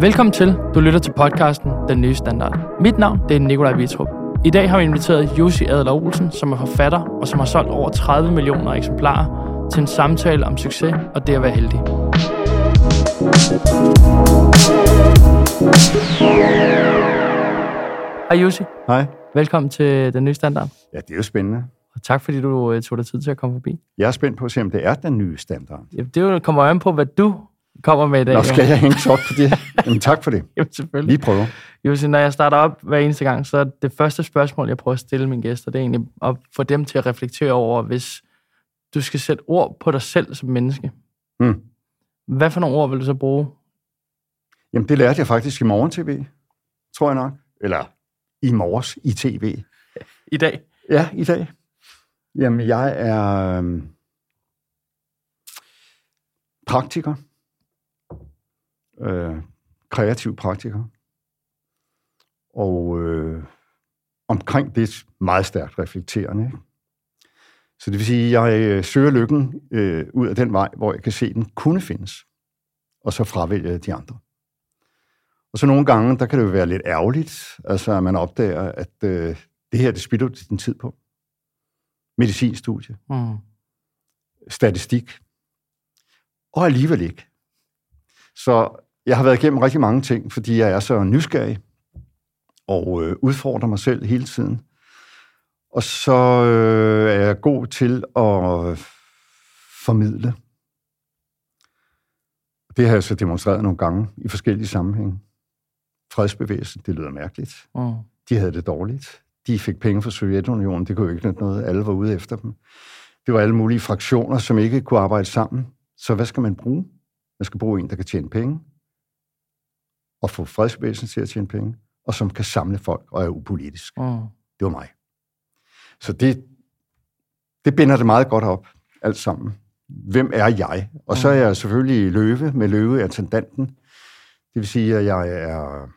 Velkommen til. Du lytter til podcasten Den Nye Standard. Mit navn det er Nikolaj Vitrup. I dag har vi inviteret Jussi Adler Olsen, som er forfatter og som har solgt over 30 millioner eksemplarer, til en samtale om succes og det at være heldig. Hej Jussi. Hej. Velkommen til Den Nye Standard. Ja, det er jo spændende. Og tak fordi du øh, tog dig tid til at komme forbi. Jeg er spændt på at se, om det er den nye standard. Ja, det kommer an på, hvad du kommer med i dag. Nå, skal jeg hænge op på det? Jamen, tak for det. Jamen, selvfølgelig. Lige prøve. Jussi, når jeg starter op hver eneste gang, så er det første spørgsmål, jeg prøver at stille mine gæster, det er egentlig at få dem til at reflektere over, hvis du skal sætte ord på dig selv som menneske. Mm. Hvad for nogle ord vil du så bruge? Jamen, det lærte jeg faktisk i morgen tv, tror jeg nok. Eller i morges i tv. I dag? Ja, i dag. Jamen, jeg er øhm, praktiker. Øh, kreativ praktiker. Og øh, omkring det meget stærkt reflekterende. Ikke? Så det vil sige, at jeg øh, søger lykken øh, ud af den vej, hvor jeg kan se, at den kunne findes. Og så fravælger jeg de andre. Og så nogle gange, der kan det jo være lidt ærgerligt, altså at man opdager, at øh, det her, det spilder du din tid på. Medicinstudie, Mm. statistik, og alligevel ikke. Så jeg har været igennem rigtig mange ting, fordi jeg er så nysgerrig og øh, udfordrer mig selv hele tiden. Og så øh, er jeg god til at formidle. Det har jeg så demonstreret nogle gange i forskellige sammenhænge. Fredsbevægelsen, det lyder mærkeligt. Mm. De havde det dårligt. De fik penge fra Sovjetunionen. Det kunne jo ikke nytte noget. Alle var ude efter dem. Det var alle mulige fraktioner, som ikke kunne arbejde sammen. Så hvad skal man bruge? Man skal bruge en, der kan tjene penge, og få fredsbevægelsen til at tjene penge, og som kan samle folk og er upolitisk. Mm. Det var mig. Så det, det binder det meget godt op, alt sammen. Hvem er jeg? Og så er jeg selvfølgelig løve, med løve er tendanten. Det vil sige, at jeg er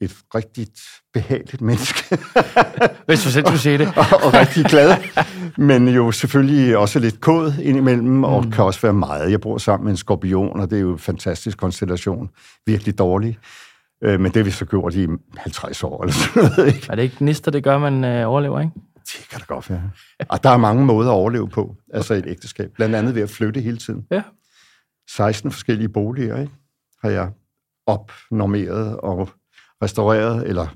et rigtigt behageligt menneske. Hvis du selv skulle sige det. og, og rigtig glad, men jo selvfølgelig også lidt kod indimellem, og Mm. kan også være meget. Jeg bor sammen med en skorpion, og det er jo en fantastisk konstellation. Virkelig dårlig. Øh, Men det har vi så gjort i 50 år eller sådan noget, ikke? Er det ikke gnister, det gør, man øh, overlever, ikke? Det kan da godt være. Og der er mange måder at overleve på, altså et ægteskab. Blandt andet ved at flytte hele tiden. Ja. 16 forskellige boliger, ikke? Har jeg opnormeret og restaureret, eller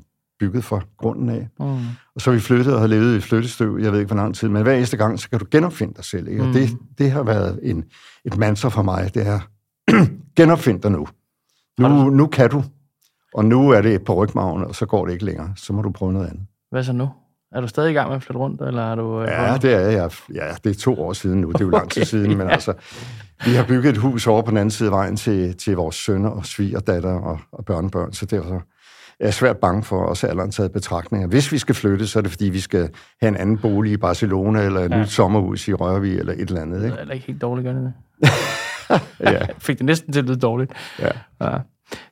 bygget fra grunden af. Mm. Og så har vi flyttet og har levet i flyttestøv, jeg ved ikke, hvor lang tid, men hver eneste gang, så kan du genopfinde dig selv. Ikke? Og Mm. det, det har været en, et mantra for mig, det er, genopfind dig nu. Nu, nu kan du, og nu er det på rygmagen, og så går det ikke længere. Så må du prøve noget andet. Hvad så nu? Er du stadig i gang med at flytte rundt, eller er du... øh, Ja, det er jeg. Ja, det er to år siden nu. Det er jo lang tid Okay, siden, men ja. altså, vi har bygget et hus over på den anden side af vejen til, til vores sønner og svigerdatter og, og børnebørn, så derfor er svært bange for, også alderen taget betragtninger. Hvis vi skal flytte, så er det fordi, vi skal have en anden bolig i Barcelona, eller et Ja. nyt sommerhus i Rørvig, eller et eller andet. Det Ikke? er heller ikke helt dårligt, gør det det? Ja, Jeg fik det næsten til at lyde dårligt. ja. Ja.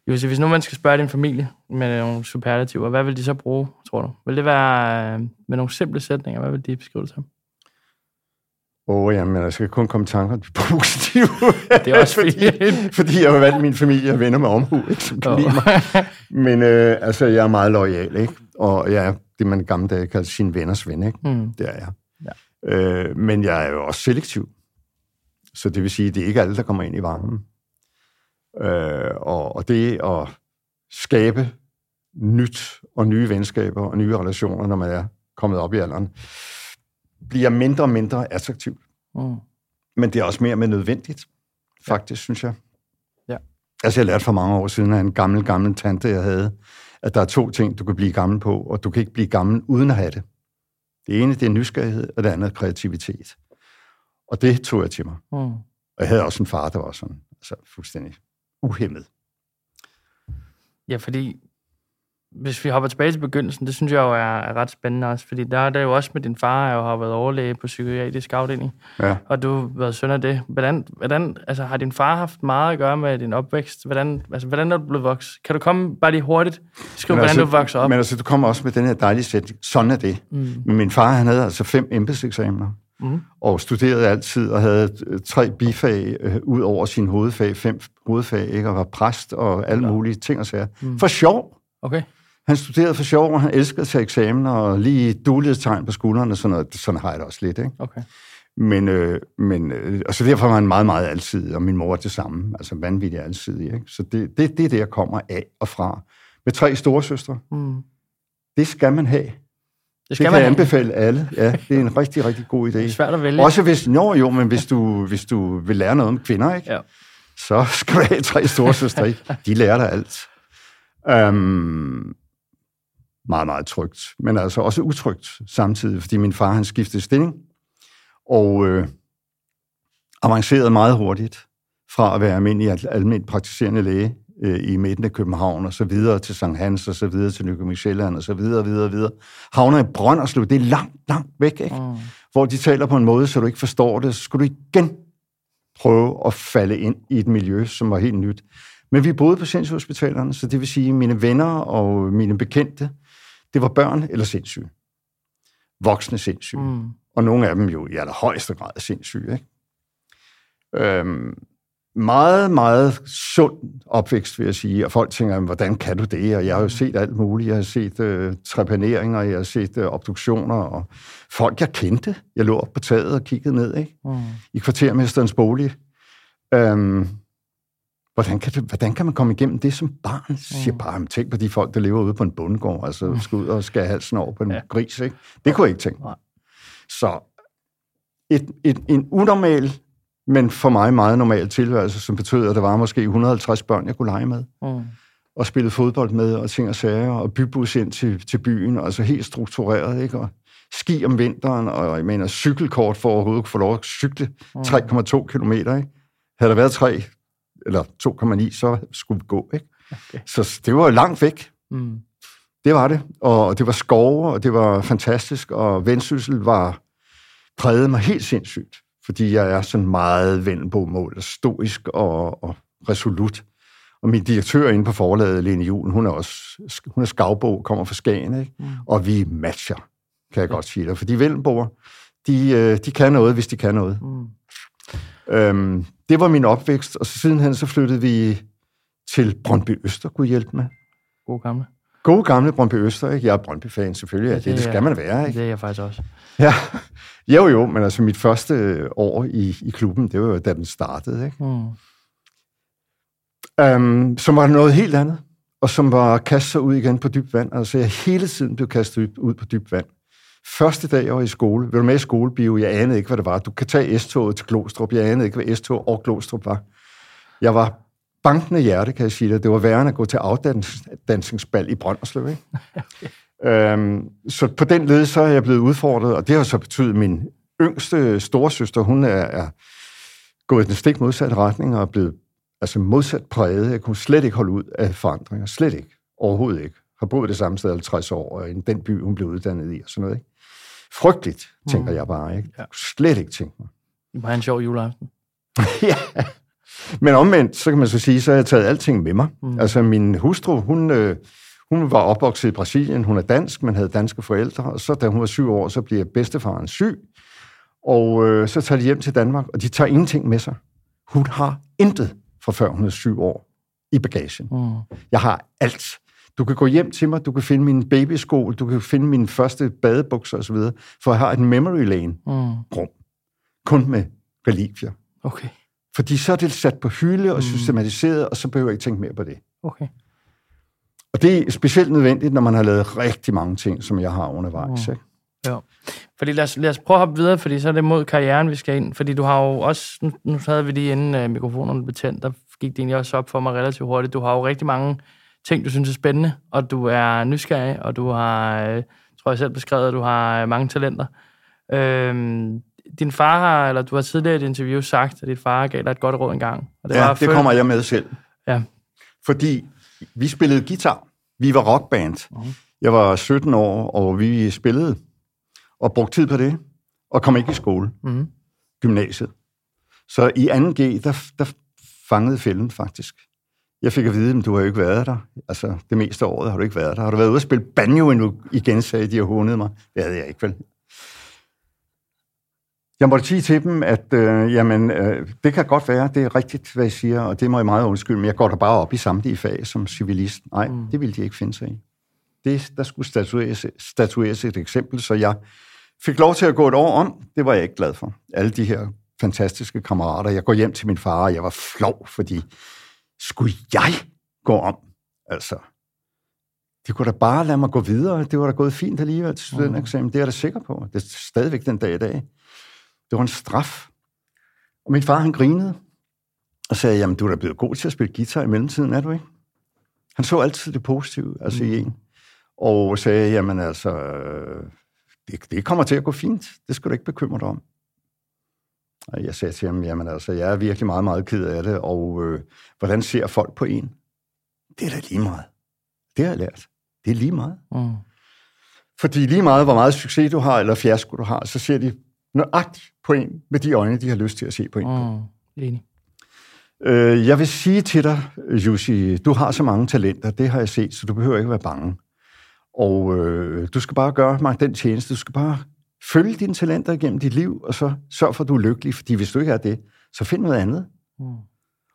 Jussi, hvis nu man skal spørge din familie med nogle superlativer, hvad vil de så bruge, tror du? Vil det være øh, med nogle simple sætninger? Hvad vil de beskrive det som? Åh, oh, jamen, jeg skal kun komme tanker de positive. Det er også fordi, fordi jeg har valgt min familie og venner med omhu, ikke, som kan Åh. lide mig. Men øh, altså, jeg er meget lojal, ikke? Og jeg er det, man i gamle dage kaldte sin venners ven, ikke? mm. Det er jeg. Ja. Øh, men jeg er jo også selektiv. Så det vil sige, at det er ikke alle, der kommer ind i varmen. Øh, og, og det at skabe nyt og nye venskaber og nye relationer, når man er kommet op i alderen, bliver mindre og mindre attraktivt. Mm. Men det er også mere med nødvendigt, faktisk, synes jeg. Ja. Altså, jeg lærte for mange år siden af en gammel, gammel tante, jeg havde, at der er to ting, du kan blive gammel på, og du kan ikke blive gammel uden at have det. Det ene, det er nysgerrighed, og det andet er kreativitet. Og det tog jeg til mig. Mm. Og jeg havde også en far, der var sådan, altså fuldstændig uhemmet. Ja, fordi hvis vi hopper tilbage til begyndelsen, det synes jeg jo er, er ret spændende også, fordi der er det jo også med din far, jeg har været overlæge på psykiatrisk afdeling, Ja. og du har været søn af det. Hvordan, hvordan, altså, har din far haft meget at gøre med din opvækst? Hvordan, altså, hvordan er du blevet vokset? Kan du komme bare lige hurtigt? Skriv, hvordan altså, du voksede op. Men altså, du kommer også med den her dejlige sætning. Sådan er det. Mm. Men min far, han havde altså fem embedseksamener. mm. og studerede altid, og havde øh, tre bifag øh, ud over sin hovedfag, fem hovedfag, ikke? og var præst og alle ja. mulige ting og sager. Mm. For sjov. Okay. Han studerede for sjov, og han elskede til eksamen, og lige dulighedstegn på skuldrene, sådan, noget, sådan har jeg det også lidt. Ikke? Okay. Men, øh, men øh, og så derfor var han meget, meget altid, og min mor det samme, altså vanvittigt altid. Ikke? Så det, det, det er det, jeg kommer af og fra. Med tre storesøstre. Mm. Det skal man have. Det, skal det kan man jeg anbefale alle. Ja, det er en rigtig, rigtig god idé. Det er svært at vælge. Også hvis, jo, jo, men hvis du, hvis du vil lære noget om kvinder, ikke? Ja. så skal du have tre storesøstre. Ikke? De lærer dig alt. Um, meget, meget trygt. Men altså også utrygt samtidig, fordi min far han skiftede stilling og øh, avancerede meget hurtigt fra at være almindelig, almindelig praktiserende læge øh, i midten af København, og så videre til Sankt Hans, og så videre til Nykøbing Sjælland, og så videre, videre, videre. Havner i Brønderslev, det er langt, langt væk, ikke? Mm. Hvor de taler på en måde, så du ikke forstår det, så skulle du igen prøve at falde ind i et miljø, som var helt nyt. Men vi boede på sindshospitalerne, så det vil sige, mine venner og mine bekendte, det var børn eller sindssyge. Voksne sindssyge. Mm. Og nogle af dem jo i allerhøjeste grad sindssyge. Ikke? Øhm, meget, meget sund opvækst, vil jeg sige. Og folk tænker, hvordan kan du det? Og jeg har jo set alt muligt. Jeg har set øh, trepaneringer, jeg har set øh, obduktioner, og folk, jeg kendte. Jeg lå op på taget og kiggede ned ikke? Mm. i kvartermesterens bolig. Øhm, hvordan, kan hvordan kan man komme igennem det som barn? Jeg siger mm. bare, tænk på de folk, der lever ude på en bundegård, altså mm. skal ud og skære halsen over på en ja. gris. Ikke? Det kunne jeg ikke tænke. Så et, et, en unormal men for mig meget normal tilværelse, som betød, at der var måske 150 børn, jeg kunne lege med. Mm. Og spille fodbold med, og ting og sager, og bybus ind til, til byen, altså helt struktureret, ikke? Og ski om vinteren, og jeg mener cykelkort for at overhovedet få lov at cykle mm. 3,2 kilometer, ikke? Havde der været 3, eller 2,9, så skulle vi gå, ikke? Okay. Så det var langt væk. Mm. Det var det, og det var skove, og det var fantastisk, og vendsyssel var præget mig helt sindssygt fordi jeg er sådan meget vendt på mål, stoisk og, og resolut. Og min direktør inde på forlaget, Lene Julen, hun er også hun er skavbog, kommer fra Skagen, ikke? Mm. og vi matcher, kan jeg godt sige dig. Fordi Vellenborg, de, øh, de kan noget, hvis de kan noget. Mm. Øhm, det var min opvækst, og så sidenhen så flyttede vi til Brøndby Øster, kunne hjælpe med. God gamle. God gamle Brøndby Øster, ikke? Jeg er Brøndby-fan, selvfølgelig. Ja, det, det, det skal man være, ikke? Det er jeg faktisk også. Ja, jo jo, men altså mit første år i, i klubben, det var jo, da den startede, ikke? Mm. Um, som var noget helt andet, og som var at kaste sig ud igen på dybt vand. Altså jeg hele tiden blev kastet ud på dybt vand. Første dag, jeg var i skole, var du med i skolebio, jeg anede ikke, hvad det var. Du kan tage S-toget til Glostrup, jeg anede ikke, hvad S-tog og Glostrup var. Jeg var bankende hjerte, kan jeg sige det. Det var værende at gå til afdansningsbal i Brønderslev, ikke? øhm, så på den led, så er jeg blevet udfordret, og det har så betydet, at min yngste storesøster, hun er, er gået i den stik modsatte retning og er blevet altså modsat præget. Jeg kunne slet ikke holde ud af forandringer. Slet ikke. Overhovedet ikke. Har boet det samme sted 50 år, og i den by, hun blev uddannet i, og sådan noget. Ikke? Frygteligt, tænker mm. jeg bare. Ikke? Ja. Slet ikke tænke mig. Det var en sjov juleaften. ja. Men omvendt, så kan man så sige, så har jeg taget alting med mig. Mm. Altså min hustru, hun, øh, hun var opvokset i Brasilien, hun er dansk, men havde danske forældre, og så da hun var syv år, så bliver bedstefaren syg, og øh, så tager de hjem til Danmark, og de tager ingenting med sig. Hun har intet fra før hun er syv år i bagagen. Mm. Jeg har alt. Du kan gå hjem til mig, du kan finde min babysko, du kan finde mine første badebukser osv., for jeg har et memory lane rum. Mm. Kun med relikvier. Okay. Fordi så er det sat på hylde og mm. systematiseret, og så behøver jeg ikke tænke mere på det. Okay. Og det er specielt nødvendigt, når man har lavet rigtig mange ting, som jeg har undervejs. Mm. Ikke? Ja. Fordi lad os, lad os prøve at hoppe videre, fordi så er det mod karrieren, vi skal ind. Fordi du har jo også, nu, nu havde vi lige inden uh, mikrofonerne blev tændt, der gik det egentlig også op for mig relativt hurtigt. Du har jo rigtig mange ting, du synes er spændende, og du er nysgerrig, og du har, uh, tror jeg selv beskrevet, at du har mange talenter. Øhm, din far har, eller du har tidligere i et interview sagt, at dit far gav dig et godt råd engang. Og det ja, var det kommer jeg med selv. Ja. Fordi vi spillede guitar. Vi var rockband. Uh-huh. Jeg var 17 år, og vi spillede og brugte tid på det, og kom ikke i skole. Uh-huh. Gymnasiet. Så i 2G, der, der fangede fælden faktisk. Jeg fik at vide, at du har jo ikke været der. Altså, det meste af året har du ikke været der. Har du været ude og spille banjo endnu igen, sagde de og hånede mig. Det havde jeg ikke vel. Jeg måtte sige til dem, at øh, jamen, øh, det kan godt være, det er rigtigt, hvad I siger, og det må jeg meget undskylde, men jeg går da bare op i samtlige fag som civilist. Nej, mm. det ville de ikke finde sig i. Det, der skulle statueres, statueres et eksempel, så jeg fik lov til at gå et år om. Det var jeg ikke glad for. Alle de her fantastiske kammerater. Jeg går hjem til min far, og jeg var flov, fordi skulle jeg gå om? Altså, de kunne da bare lade mig gå videre. Det var da gået fint alligevel til studentereksamen. Mm. Det er jeg da sikker på. Det er stadigvæk den dag i dag. Det var en straf. Og min far, han grinede og sagde, jamen, du er da blevet god til at spille guitar i mellemtiden, er du ikke? Han så altid det positive, altså mm. i en. Og sagde, jamen altså, det, det kommer til at gå fint. Det skal du ikke bekymre dig om. Og jeg sagde til ham, jamen altså, jeg er virkelig meget, meget ked af det, og øh, hvordan ser folk på en? Det er da lige meget. Det har jeg lært. Det er lige meget. Mm. Fordi lige meget, hvor meget succes du har, eller fiasko du har, så ser de nøjagtigt på en med de øjne, de har lyst til at se på en mm. Enig. Øh, jeg vil sige til dig, Jussi, du har så mange talenter, det har jeg set, så du behøver ikke være bange. Og øh, du skal bare gøre mig den tjeneste, du skal bare følge dine talenter igennem dit liv, og så sørg for, at du er lykkelig, fordi hvis du ikke er det, så find noget andet. Mm.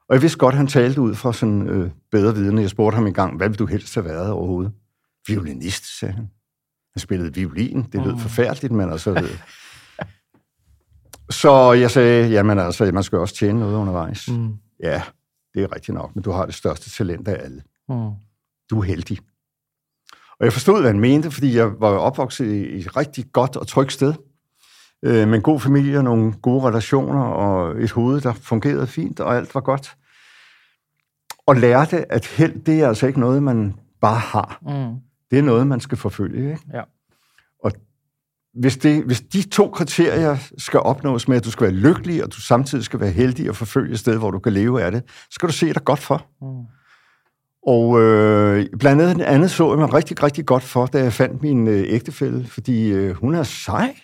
Og jeg vidste godt, han talte ud fra sådan øh, bedre viden. Jeg spurgte ham engang, hvad vil du helst have været overhovedet? Violinist, sagde han. Han spillede violin. Det lød mm. forfærdeligt, men altså... Øh. så jeg sagde, jamen altså, man skal også tjene noget undervejs. Mm. Ja, det er rigtigt nok, men du har det største talent af alle. Mm. Du er heldig. Og jeg forstod, hvad han mente, fordi jeg var opvokset i et rigtig godt og trygt sted, øh, med en god familie, nogle gode relationer og et hoved, der fungerede fint, og alt var godt. Og lærte, at held, det er altså ikke noget, man bare har. Mm. Det er noget, man skal forfølge. Ikke? Ja. Og hvis, det, hvis de to kriterier skal opnås med, at du skal være lykkelig, og du samtidig skal være heldig og forfølge et sted, hvor du kan leve af det, så skal du se dig godt for. Mm. Og øh, blandt andet, andet så jeg mig rigtig, rigtig godt for, da jeg fandt min øh, ægtefælle, fordi øh, hun er sej.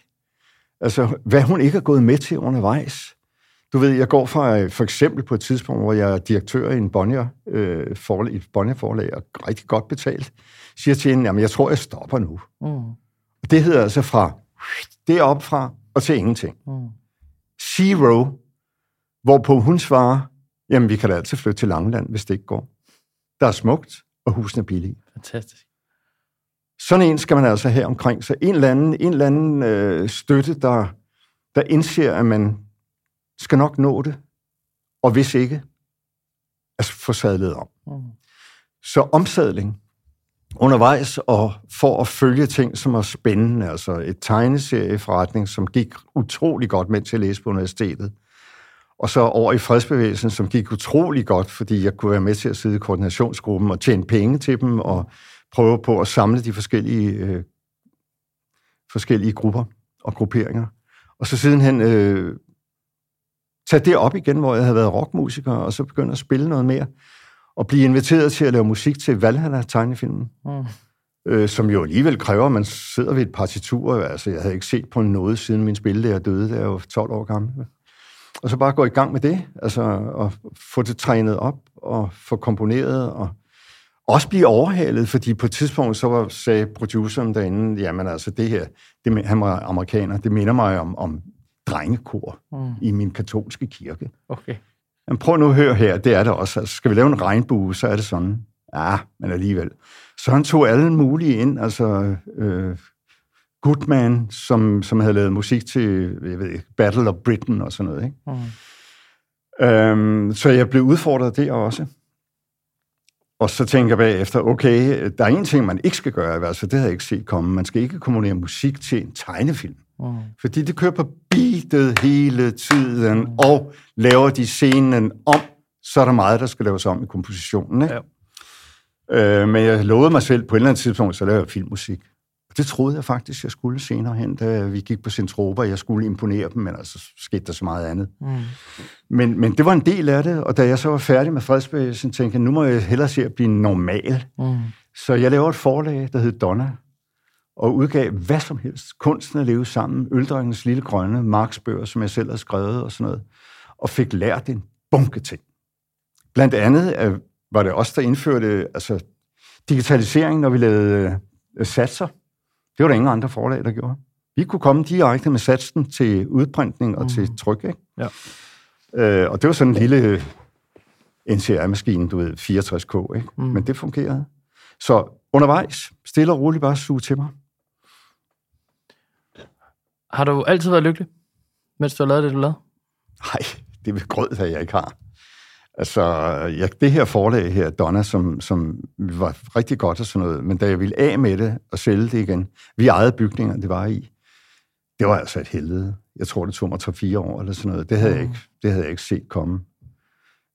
Altså, hvad hun ikke har gået med til undervejs. Du ved, jeg går fra øh, for eksempel på et tidspunkt, hvor jeg er direktør i en Bonnier, øh, forlag, et Bonnier-forlag, og rigtig godt betalt, siger til hende, jamen jeg tror, jeg stopper nu. Mm. Det hedder altså fra det fra og til ingenting. Mm. Zero, hvorpå hun svarer, jamen vi kan da altid flytte til Langeland, hvis det ikke går. Der er smukt, og husene er billige. Fantastisk. Sådan en skal man altså have omkring sig. En eller anden, en eller anden øh, støtte, der, der indser, at man skal nok nå det, og hvis ikke, altså få sadlet om. Mm. Så omsadling undervejs, og for at følge ting, som er spændende, altså et tegneserieforretning, som gik utrolig godt, mens jeg læste på universitetet, og så over i fredsbevægelsen, som gik utrolig godt, fordi jeg kunne være med til at sidde i koordinationsgruppen og tjene penge til dem, og prøve på at samle de forskellige, øh, forskellige grupper og grupperinger. Og så sidenhen øh, tage det op igen, hvor jeg havde været rockmusiker, og så begynde at spille noget mere, og blive inviteret til at lave musik til Valhalla-tegnefilmen. Mm. Øh, som jo alligevel kræver, at man sidder ved et partitur. Altså, jeg havde ikke set på noget, siden min spillelærer døde, da jeg var 12 år gammel. Og så bare gå i gang med det, altså og få det trænet op, og få komponeret, og også blive overhalet, fordi på et tidspunkt så var, sagde produceren derinde, jamen altså det her, det, han var amerikaner, det minder mig om, om drengekor mm. i min katolske kirke. Okay. Men prøv nu at høre her, det er det også. Altså, skal vi lave en regnbue, så er det sådan. Ja, men alligevel. Så han tog alle mulige ind, altså øh, Goodman, som, som havde lavet musik til jeg ved ikke, Battle of Britain og sådan noget. Ikke? Mm. Øhm, så jeg blev udfordret der også. Og så tænker jeg bagefter, okay, der er en ting, man ikke skal gøre, altså det havde jeg ikke set komme. Man skal ikke komponere musik til en tegnefilm. Mm. Fordi det kører på beatet hele tiden, mm. og laver de scenen om, så er der meget, der skal laves om i kompositionen. Ikke? Ja. Øh, men jeg lovede mig selv, på et eller andet tidspunkt, så laver jeg filmmusik. Og det troede jeg faktisk, jeg skulle senere hen, da vi gik på Centropa. Jeg skulle imponere dem, men altså skete der så meget andet. Mm. Men, men det var en del af det, og da jeg så var færdig med fredsbevægelsen, tænkte jeg, nu må jeg hellere se at blive normal. Mm. Så jeg lavede et forlag, der hed Donna, og udgav hvad som helst. Kunsten at leve sammen, Øldrengens Lille Grønne, Marksbøger, som jeg selv har skrevet og sådan noget, og fik lært en bunke ting. Blandt andet var det også der indførte altså, digitalisering, når vi lavede uh, satser. Det var der ingen andre forlag, der gjorde. Vi kunne komme direkte med satsen til udprintning og mm. til tryk, ikke? Ja. Øh, og det var sådan en lille NCR-maskine, du ved, 64K, ikke? Mm. Men det fungerede. Så undervejs, stille og roligt bare suge til mig. Har du altid været lykkelig, mens du har lavet det, du lavede? Nej, det er grød, at jeg ikke har. Altså, ja, det her forlag her, Donna, som, som var rigtig godt og sådan noget, men da jeg ville af med det og sælge det igen, vi ejede bygninger, det var i, det var altså et helvede. Jeg tror, det tog mig 3-4 år eller sådan noget. Det havde, jeg, ikke, det havde jeg ikke set komme.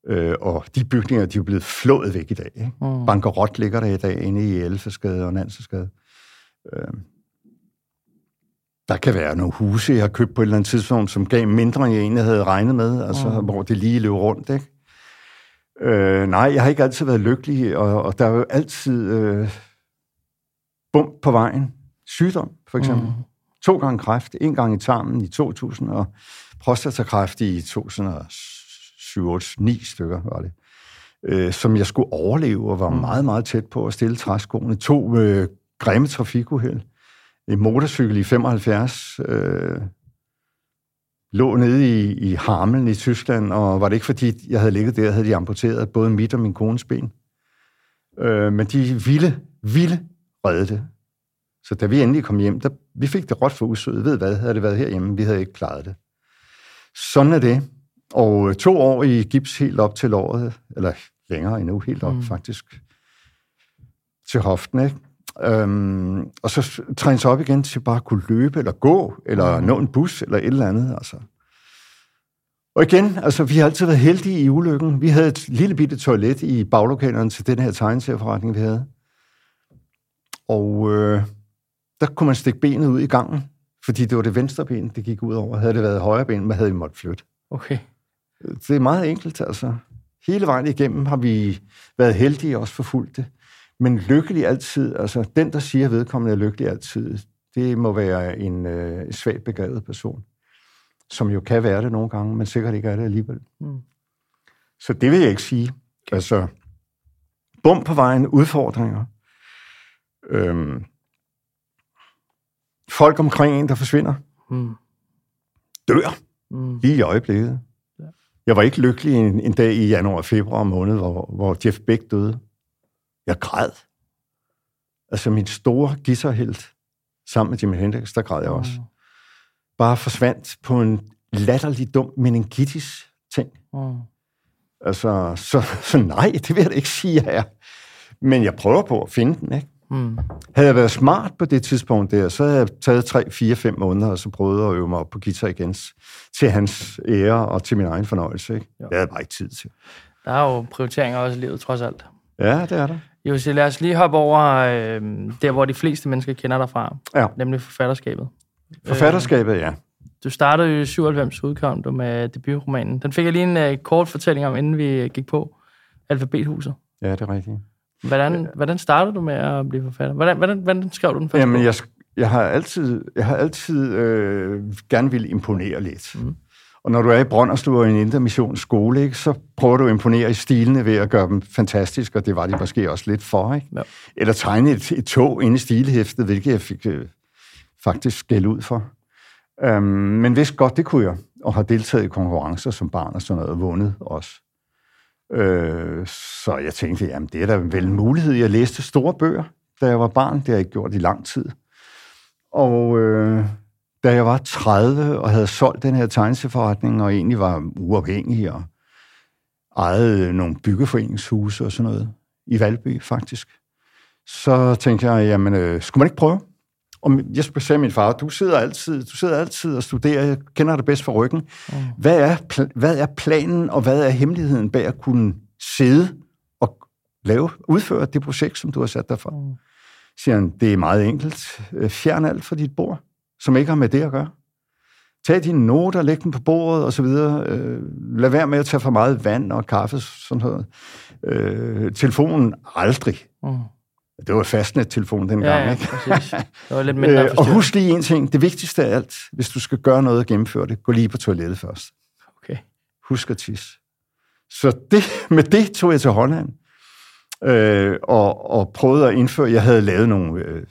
Øh, og de bygninger, de er blevet flået væk i dag. Ikke? Mm. Bankerot ligger der i dag inde i Elfeskade og Nanseskade. Øh, der kan være nogle huse, jeg har købt på et eller andet tidspunkt, som gav mindre, end jeg egentlig havde regnet med, altså, mm. hvor det lige løb rundt. Ikke? Øh, nej, jeg har ikke altid været lykkelig, og, og der er jo altid øh, bump på vejen. Sygdom, for eksempel. Mm. To gange kræft, en gang i tarmen i 2000, og prostatakræft i 2007, 8, 9 stykker var det. Øh, som jeg skulle overleve, og var mm. meget, meget tæt på at stille træskoene. To øh, grimme trafikuheld. En motorcykel i 75, øh, lå nede i, i Hameln i Tyskland, og var det ikke fordi, jeg havde ligget der, havde de amputeret både mit og min kones ben. Øh, men de ville, ville redde det. Så da vi endelig kom hjem, der, vi fik det råt for usødet. Ved hvad, havde det været herhjemme, vi havde ikke klaret det. Sådan er det. Og to år i gips helt op til låret, eller længere endnu, helt op mm. faktisk, til hoften, ikke? Øhm, og så træne sig op igen til bare at kunne løbe, eller gå, eller mm. nå en bus, eller et eller andet. Altså. Og igen, altså, vi har altid været heldige i ulykken. Vi havde et lille bitte toilet i baglokalerne til den her tegneserieforretning, vi havde. Og øh, der kunne man stikke benet ud i gangen, fordi det var det venstre ben, det gik ud over. Havde det været højre ben, hvad havde vi måttet flytte? Okay. Det er meget enkelt, altså. Hele vejen igennem har vi været heldige og også forfulgt det. Men lykkelig altid, altså den, der siger, at vedkommende er lykkelig altid, det må være en øh, svagt begavet person, som jo kan være det nogle gange, men sikkert ikke er det alligevel. Mm. Så det vil jeg ikke sige. Altså, bum på vejen, udfordringer. Øhm, folk omkring en, der forsvinder. Mm. Dør. Mm. Lige i øjeblikket. Ja. Jeg var ikke lykkelig en, en dag i januar og februar måned, hvor, hvor Jeff Beck døde. Jeg græd. Altså min store guitarhelt, sammen med Jimi Hendrix, der græd jeg også. Mm. Bare forsvandt på en latterlig dum meningitis ting. Mm. Altså, så, så nej, det vil jeg da ikke sige, jeg er. Men jeg prøver på at finde den, ikke? Mm. Havde jeg været smart på det tidspunkt der, så havde jeg taget 3, 4, 5 måneder, og så prøvet at øve mig op på guitar igen, til hans ære og til min egen fornøjelse. Ikke? Det havde jeg bare ikke tid til. Der er jo prioriteringer også i livet, trods alt. Ja, det er der. Jussi, lad os lige hoppe over øh, der, hvor de fleste mennesker kender dig fra, ja. nemlig forfatterskabet. Forfatterskabet, øh, ja. Du startede i 97, udkom du med debutromanen. Den fik jeg lige en uh, kort fortælling om, inden vi gik på. Alfabethuset. Ja, det er rigtigt. Hvordan, ja. hvordan startede du med at blive forfatter? Hvordan, hvordan, hvordan skrev du den første Jamen, jeg, jeg har altid, jeg har altid øh, gerne vil imponere lidt. Mm. Og når du er i Brønderslev og i en intermissionsskole, ikke, så prøver du at imponere i stilene ved at gøre dem fantastisk, og det var de måske også lidt for. Ikke? Ja. Eller tegne et, et tog ind i stilhæftet, hvilket jeg fik øh, faktisk skæld ud for. Um, men vidste godt, det kunne jeg, og har deltaget i konkurrencer som barn og sådan noget, og vundet også. Uh, så jeg tænkte, jamen det er da vel en mulighed. Jeg læste store bøger, da jeg var barn. Det har jeg ikke gjort i lang tid. Og... Uh, da jeg var 30 og havde solgt den her tegneserieforretning, og egentlig var uafhængig og ejede nogle byggeforeningshuse og sådan noget, i Valby faktisk, så tænkte jeg, jamen, øh, skulle man ikke prøve? Og jeg sige min far, du sidder altid, du sidder altid og studerer, jeg kender dig bedst fra ryggen. Mm. Hvad, er, hvad er planen, og hvad er hemmeligheden bag at kunne sidde og lave, udføre det projekt, som du har sat dig for? Mm. Siger han, det er meget enkelt. Fjern alt fra dit bord som ikke har med det at gøre. Tag dine noter, læg dem på bordet og så videre. Øh, lad være med at tage for meget vand og kaffe, sådan noget. Øh, telefonen aldrig. Mm. Det var fastnet-telefon dengang, ja, ja, ikke? præcis. Det var lidt mindre øh, Og husk lige en ting. Det vigtigste af alt, hvis du skal gøre noget og gennemføre det, gå lige på toilettet først. Okay. Husk at tisse. Så det, med det tog jeg til Holland øh, og, og prøvede at indføre, jeg havde lavet nogle øh,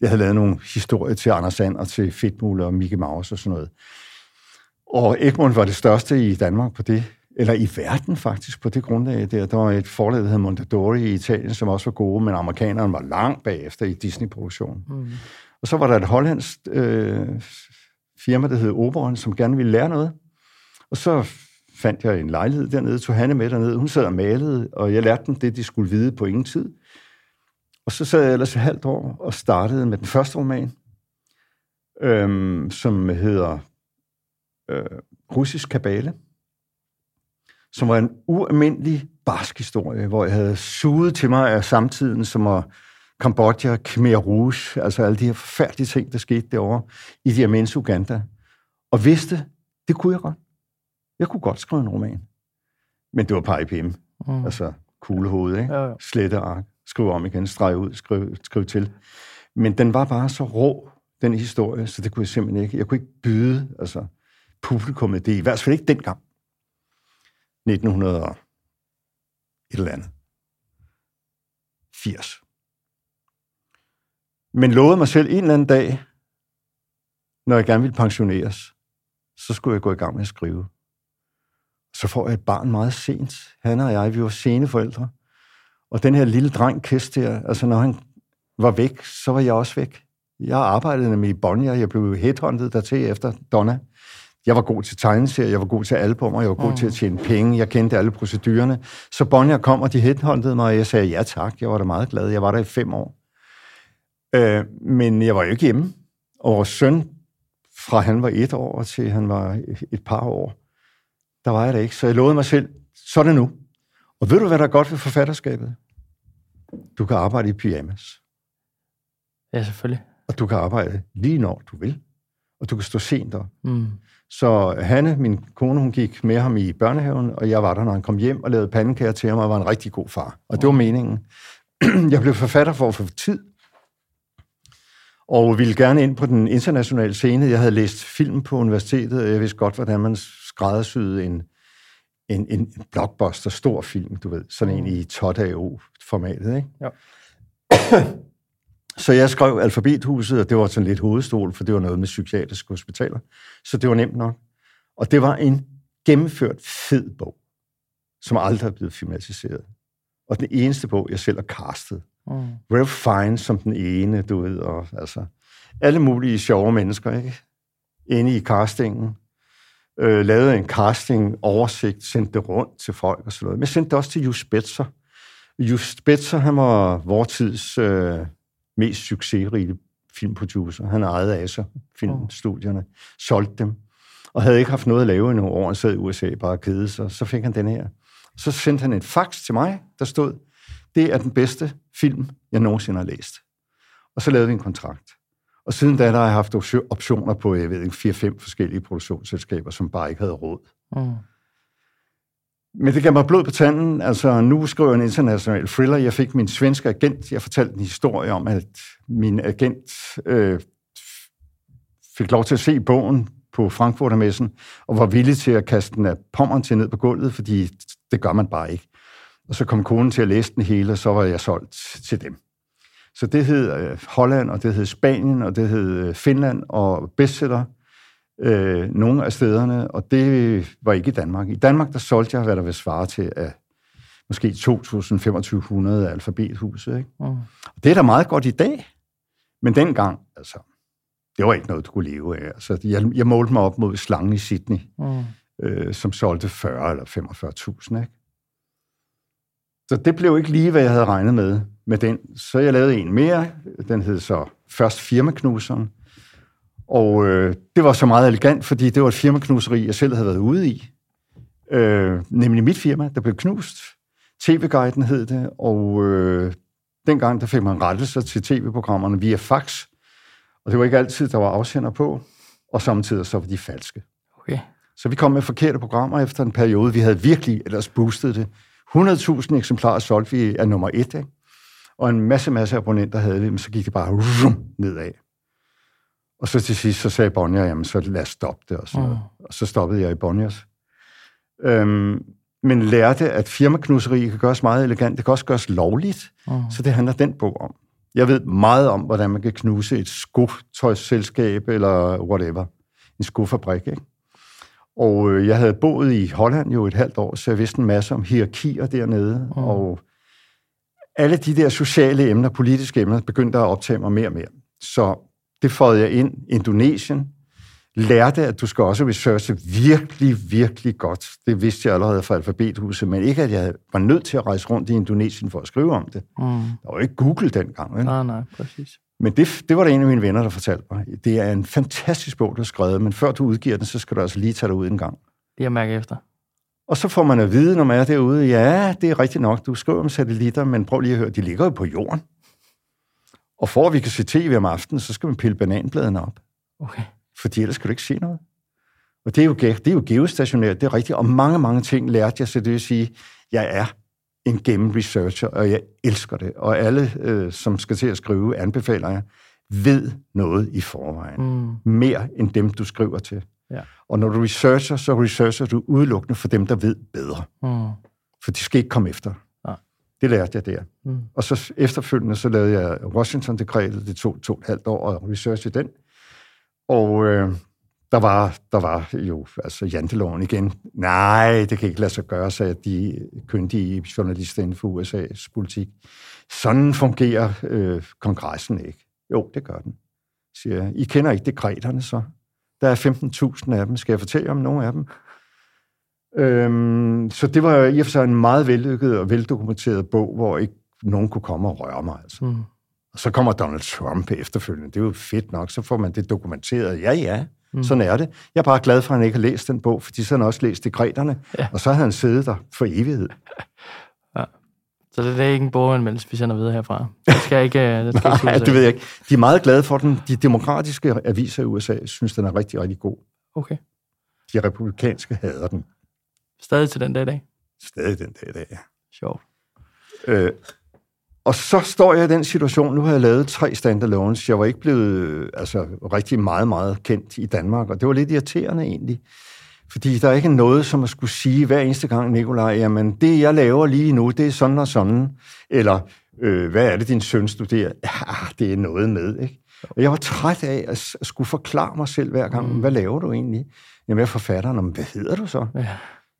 jeg havde lavet nogle historier til Anders Sand og til Fedtmule og Mickey Mouse og sådan noget. Og Egmont var det største i Danmark på det, eller i verden faktisk, på det grundlag der. Der var et forlag, der hed Mondadori i Italien, som også var gode, men amerikanerne var langt bagefter i Disney-produktionen. Mm. Og så var der et hollandsk øh, firma, der hed Oberon, som gerne ville lære noget. Og så fandt jeg en lejlighed dernede, tog Hanne med dernede. Hun sad og malede, og jeg lærte dem det, de skulle vide på ingen tid. Og så sad jeg ellers et halvt år og startede med den første roman, øhm, som hedder øh, Russisk Kabale, som var en ualmindelig barsk historie, hvor jeg havde suget til mig af samtiden, som var Kambodja, Khmer Rouge, altså alle de her forfærdelige ting, der skete derovre i Diamens, Uganda, og vidste, det kunne jeg godt. Jeg kunne godt skrive en roman. Men det var par IPM. Mm. Altså kuglehoved, ikke? Ja, ja. Slette ark, skrive om igen, strege ud, skrive, skrive til. Men den var bare så rå, den historie, så det kunne jeg simpelthen ikke. Jeg kunne ikke byde altså, publikummet det, i hvert fald ikke dengang. 1900 et eller andet. 80. Men lovede mig selv en eller anden dag, når jeg gerne ville pensioneres, så skulle jeg gå i gang med at skrive. Så får jeg et barn meget sent. Han og jeg, vi var sene forældre. Og den her lille dreng, Kist der, altså når han var væk, så var jeg også væk. Jeg arbejdede nemlig i Bonnier, jeg blev headhunted dertil efter Donna. Jeg var god til tegneserier, jeg var god til albummer, jeg var god mm. til at tjene penge, jeg kendte alle procedurerne. Så Bonnier kom, og de headhuntede mig, og jeg sagde ja tak. Jeg var da meget glad. Jeg var der i fem år. Øh, men jeg var jo ikke hjemme. Og vores søn, fra han var et år til han var et par år, der var jeg der ikke. Så jeg lovede mig selv, så er det nu. Og ved du, hvad der er godt ved forfatterskabet? Du kan arbejde i pyjamas. Ja, selvfølgelig. Og du kan arbejde lige når du vil. Og du kan stå sent op. Mm. Så Hanne, min kone, hun gik med ham i børnehaven, og jeg var der, når han kom hjem og lavede pandekager til ham, og var en rigtig god far. Og det var meningen. jeg blev forfatter for at få tid og ville gerne ind på den internationale scene. Jeg havde læst film på universitetet, og jeg vidste godt, hvordan man skræddersyede en, en, en blockbuster, stor film, du ved, sådan en mm. i Todd formatet ikke? Ja. Så jeg skrev Alfabethuset, og det var sådan lidt hovedstol, for det var noget med psykiatriske hospitaler. Så det var nemt nok. Og det var en gennemført fed bog, som aldrig er blevet filmatiseret. Og den eneste bog, jeg selv har castet. Mm. Ralph Fiennes som den ene, du ved, og altså alle mulige sjove mennesker, ikke? Inde i castingen. Øh, lavede en casting-oversigt, sendte det rundt til folk og sådan noget. Men jeg sendte det også til Just Spetzer. Just Spetzer, han var vores tids øh, mest succesrige filmproducer. Han ejede Acer filmstudierne, solgte dem, og havde ikke haft noget at lave i nogle år. Han sad i USA bare og sig. Så fik han den her. Så sendte han en fax til mig, der stod, det er den bedste film, jeg nogensinde har læst. Og så lavede vi en kontrakt. Og siden da der har jeg haft optioner på, jeg ved ikke, fire-fem forskellige produktionsselskaber, som bare ikke havde råd. Mm. Men det gav mig blod på tanden. Altså, nu skriver jeg en international thriller. Jeg fik min svenske agent. Jeg fortalte en historie om, at min agent øh, fik lov til at se bogen på Frankfurtermessen, og var villig til at kaste den af pommeren til ned på gulvet, fordi det gør man bare ikke. Og så kom konen til at læse den hele, og så var jeg solgt til dem. Så det hed øh, Holland, og det hed Spanien, og det hed øh, Finland, og bestseller øh, nogle af stederne, og det var ikke i Danmark. I Danmark, der solgte jeg, hvad der vil svare til af måske 2.000-2.500 alfabethuset. Ikke? Mm. Det er da meget godt i dag, men dengang, altså, det var ikke noget, du kunne leve af. Altså, jeg, jeg målte mig op mod slangen i Sydney, mm. øh, som solgte 40 eller 45.000, ikke? Så det blev ikke lige, hvad jeg havde regnet med med den. Så jeg lavede en mere. Den hed så først Firmaknuseren. Og øh, det var så meget elegant, fordi det var et firmaknuseri, jeg selv havde været ude i. Øh, nemlig mit firma, der blev knust. TV-guiden hed det, og øh, dengang der fik man rettelser til tv-programmerne via fax. Og det var ikke altid, der var afsender på, og samtidig så var de falske. Okay. Så vi kom med forkerte programmer efter en periode. Vi havde virkelig ellers boostet det 100.000 eksemplarer solgte vi af nummer et, ikke? Og en masse, masse abonnenter havde vi, men så gik det bare rum, nedad. Og så til sidst, så sagde Bonnier, jamen så lad os stoppe det, og så, mm. og så stoppede jeg i Bonniers. Øhm, men lærte, at firmaknuseri kan gøres meget elegant, det kan også gøres lovligt, mm. så det handler den bog om. Jeg ved meget om, hvordan man kan knuse et skotøjsselskab eller whatever. En skofabrik, ikke? Og øh, jeg havde boet i Holland jo et halvt år, så jeg vidste en masse om hierarkier dernede. Mm. Og alle de der sociale emner, politiske emner, begyndte at optage mig mere og mere. Så det fåede jeg ind. Indonesien, lærte, at du skal også researche virkelig, virkelig godt. Det vidste jeg allerede fra alfabethuset, men ikke, at jeg var nødt til at rejse rundt i Indonesien for at skrive om det. Mm. Der var ikke Google dengang. Ikke? Nej, nej, præcis. Men det, det var der en af mine venner, der fortalte mig. Det er en fantastisk bog, du har skrevet, men før du udgiver den, så skal du altså lige tage dig ud en gang. Det er mærke efter. Og så får man at vide, når man er derude, ja, det er rigtigt nok, du skriver om satellitter, men prøv lige at høre, de ligger jo på jorden. Og for at vi kan se tv om aftenen, så skal man pille bananbladene op. Okay. Fordi ellers kan du ikke se noget. Og det er jo, det er jo geostationært, det er rigtigt. Og mange, mange ting lærte jeg, så det vil sige, jeg er en gennem-researcher, og jeg elsker det. Og alle, øh, som skal til at skrive, anbefaler jeg, ved noget i forvejen. Mm. Mere end dem, du skriver til. Og når du researcher, så researcher du udelukkende for dem, der ved bedre. Mm. For de skal ikke komme efter. Ja. Det lærte jeg der. Mm. Og så efterfølgende, så lavede jeg Washington-dekretet. Det tog to og et halvt år at researche den. Og øh, der, var, der var jo altså janteloven igen. Nej, det kan ikke lade sig gøre, sagde de kyndige journalister inden for USA's politik. Sådan fungerer øh, kongressen ikke. Jo, det gør den, siger jeg. I kender ikke dekreterne så. Der er 15.000 af dem. Skal jeg fortælle om nogle af dem? Øhm, så det var i og for sig en meget vellykket og veldokumenteret bog, hvor ikke nogen kunne komme og røre mig. Altså. Mm. Og så kommer Donald Trump efterfølgende. Det er jo fedt nok, så får man det dokumenteret. Ja, ja, mm. sådan er det. Jeg er bare glad for, at han ikke har læst den bog, fordi så har han også læst dekreterne, ja. og så har han siddet der for evighed. Så det er ikke en boganmeldelse, vi sender videre herfra. Det skal ikke... Øh, det skal Nej, ikke det ved jeg ikke. De er meget glade for den. De demokratiske aviser i USA synes, den er rigtig, rigtig god. Okay. De republikanske hader den. Stadig til den dag i dag? Stadig den dag i dag, ja. Sjovt. Øh, og så står jeg i den situation, nu har jeg lavet tre standalones. Jeg var ikke blevet altså, rigtig meget, meget kendt i Danmark, og det var lidt irriterende egentlig. Fordi der er ikke noget, som at skulle sige hver eneste gang, Nikolaj, jamen det, jeg laver lige nu, det er sådan og sådan. Eller, øh, hvad er det, din søn studerer? Ja, det er noget med, ikke? Og jeg var træt af at skulle forklare mig selv hver gang, mm. hvad laver du egentlig? Jamen, jeg er forfatteren, hvad hedder du så? Ja.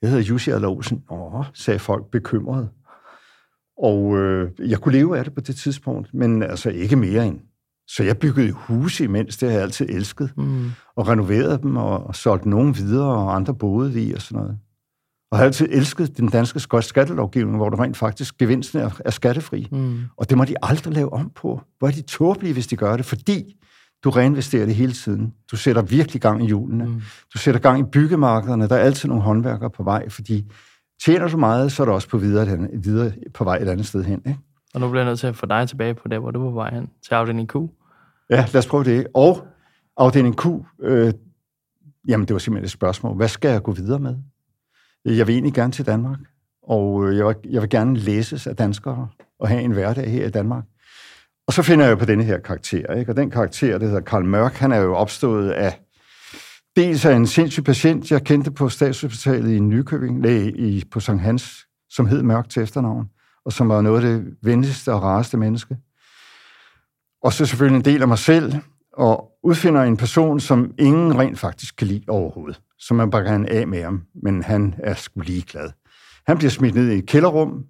Jeg hedder Jussi Adler Olsen. Åh, sagde folk bekymret. Og øh, jeg kunne leve af det på det tidspunkt, men altså ikke mere end. Så jeg byggede huse imens, det har jeg altid elsket. Mm. Og renoverede dem og, og solgte nogen videre, og andre boede i og sådan noget. Og har altid elsket den danske skattelovgivning, hvor du rent faktisk gevinsten er, er skattefri. Mm. Og det må de aldrig lave om på. Hvor er de tåbelige, hvis de gør det? Fordi du reinvesterer det hele tiden. Du sætter virkelig gang i hjulene. Mm. Du sætter gang i byggemarkederne. Der er altid nogle håndværkere på vej, fordi tjener du meget, så er du også på, videre, videre på vej et andet sted hen. Ikke? Og nu bliver jeg nødt til at få dig tilbage på der, hvor du var på vej hen, til afdeling Q. Ja, lad os prøve det. Og afdeling Q, øh, jamen det var simpelthen et spørgsmål. Hvad skal jeg gå videre med? Jeg vil egentlig gerne til Danmark, og øh, jeg vil, jeg vil gerne læses af danskere og have en hverdag her i Danmark. Og så finder jeg på denne her karakter, ikke? og den karakter, det hedder Karl Mørk, han er jo opstået af dels af en sindssyg patient, jeg kendte på Statshospitalet i Nykøbing, nej, i, på Sankt Hans, som hed Mørk til efternavn, og som var noget af det venligste og rareste menneske. Og så selvfølgelig en del af mig selv, og udfinder en person, som ingen rent faktisk kan lide overhovedet. Så man bare kan af med ham, men han er sgu ligeglad. Han bliver smidt ned i et kælderrum,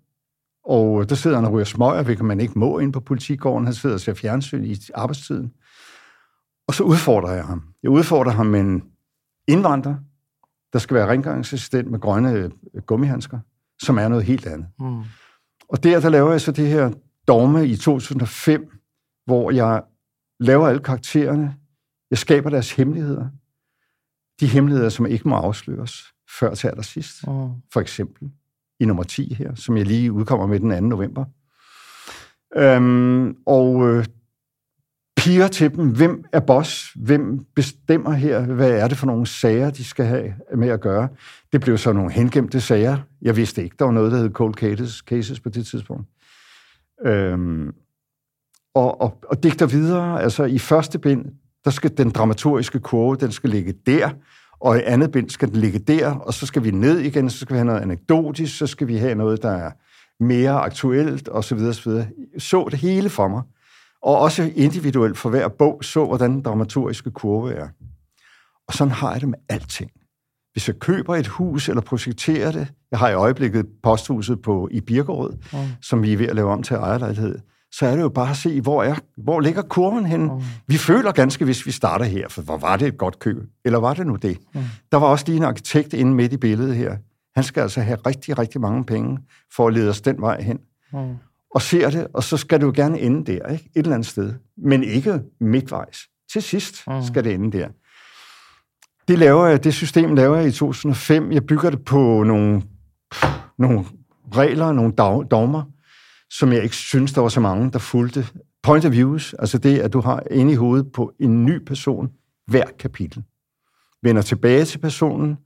og der sidder han og ryger smøger, hvilket man ikke må ind på politigården. Han sidder og ser fjernsyn i arbejdstiden. Og så udfordrer jeg ham. Jeg udfordrer ham med en indvandrer, der skal være rengøringsassistent med grønne gummihandsker, som er noget helt andet. Mm. Og der, der laver jeg så det her dogme i 2005, hvor jeg laver alle karaktererne. Jeg skaber deres hemmeligheder. De hemmeligheder, som ikke må afsløres før til allersidst. Mm. For eksempel i nummer 10 her, som jeg lige udkommer med den 2. november. Øhm, og øh, piger til dem, hvem er boss, hvem bestemmer her, hvad er det for nogle sager, de skal have med at gøre. Det blev så nogle hengemte sager. Jeg vidste ikke, der var noget, der hed cold cases, cases på det tidspunkt. Øhm, og, og, og digter videre, altså i første bind, der skal den dramaturgiske kurve, den skal ligge der, og i andet bind skal den ligge der, og så skal vi ned igen, så skal vi have noget anekdotisk, så skal vi have noget, der er mere aktuelt, og så videre, så videre. Så det hele for mig og også individuelt for hver bog, så hvordan den dramaturgiske kurve er. Og sådan har jeg det med alting. Hvis jeg køber et hus eller projekterer det, jeg har i øjeblikket posthuset på, i Birkerød, mm. som vi er ved at lave om til ejerlejlighed, så er det jo bare at se, hvor, er, hvor ligger kurven henne. Mm. Vi føler ganske, hvis vi starter her, for hvor var det et godt køb? Eller var det nu det? Mm. Der var også lige en arkitekt inde midt i billedet her. Han skal altså have rigtig, rigtig mange penge for at lede os den vej hen. Mm. Og ser det, og så skal det jo gerne ende der, ikke? et eller andet sted. Men ikke midtvejs. Til sidst mm. skal det ende der. Det, laver jeg, det system laver jeg i 2005. Jeg bygger det på nogle, nogle regler, nogle dogmer, som jeg ikke synes, der var så mange, der fulgte. Point of views, altså det, at du har inde i hovedet på en ny person hver kapitel. Vender tilbage til personen,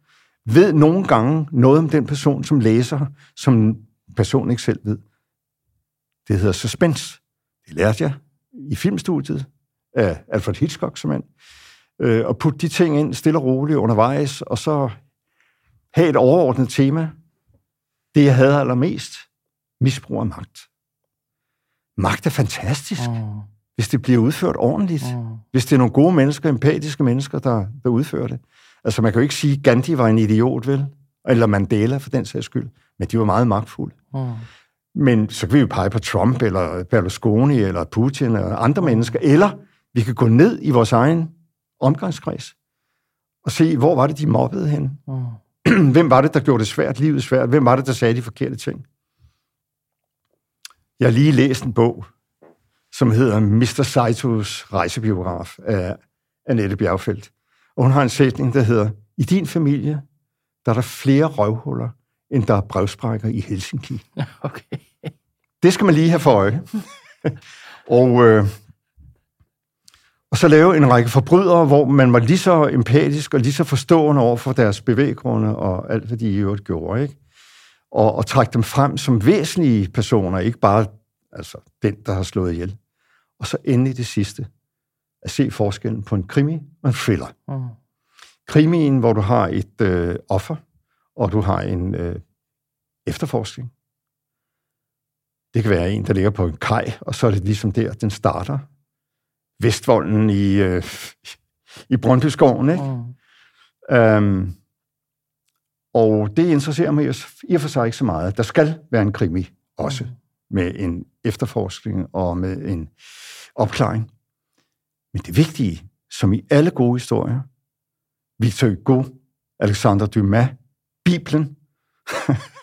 ved nogle gange noget om den person, som læser, som personen ikke selv ved. Det hedder suspense. Det lærte jeg i filmstudiet af Alfred Hitchcock, som øh, og putte de ting ind stille og roligt undervejs, og så have et overordnet tema. Det, jeg havde allermest, misbrug af magt. Magt er fantastisk, mm. hvis det bliver udført ordentligt. Mm. Hvis det er nogle gode mennesker, empatiske mennesker, der, der udfører det. Altså, man kan jo ikke sige, at Gandhi var en idiot, vel? Eller Mandela, for den sags skyld. Men de var meget magtfulde. Mm. Men så kan vi jo pege på Trump, eller Berlusconi, eller Putin, eller andre mm. mennesker. Eller vi kan gå ned i vores egen omgangskreds og se, hvor var det, de mobbede hen. Mm. Hvem var det, der gjorde det svært, livet svært? Hvem var det, der sagde de forkerte ting? Jeg har lige læst en bog, som hedder Mr. Saitos rejsebiograf af Annette Bjergfeldt. Og hun har en sætning, der hedder, i din familie, der er der flere røvhuller, end der er brevsprækker i Helsinki. Okay. Det skal man lige have for øje. og, øh, og så lave en række forbrydere, hvor man var lige så empatisk og lige så forstående over for deres bevæggrunde og alt, hvad de i øvrigt gjorde. Ikke? Og, og trække dem frem som væsentlige personer, ikke bare altså, den, der har slået ihjel. Og så endelig det sidste, at se forskellen på en krimi og en thriller. Mm. Krimien, hvor du har et øh, offer, og du har en øh, efterforskning. Det kan være en, der ligger på en kaj, og så er det ligesom der, den starter. Vestvolden i, øh, i Brøndbyskoven, ikke? Mm. Øhm, og det interesserer mig i og for sig ikke så meget. Der skal være en krimi også, mm. med en efterforskning og med en opklaring. Men det vigtige, som i alle gode historier, Victor Hugo, Alexander Dumas, Bibelen,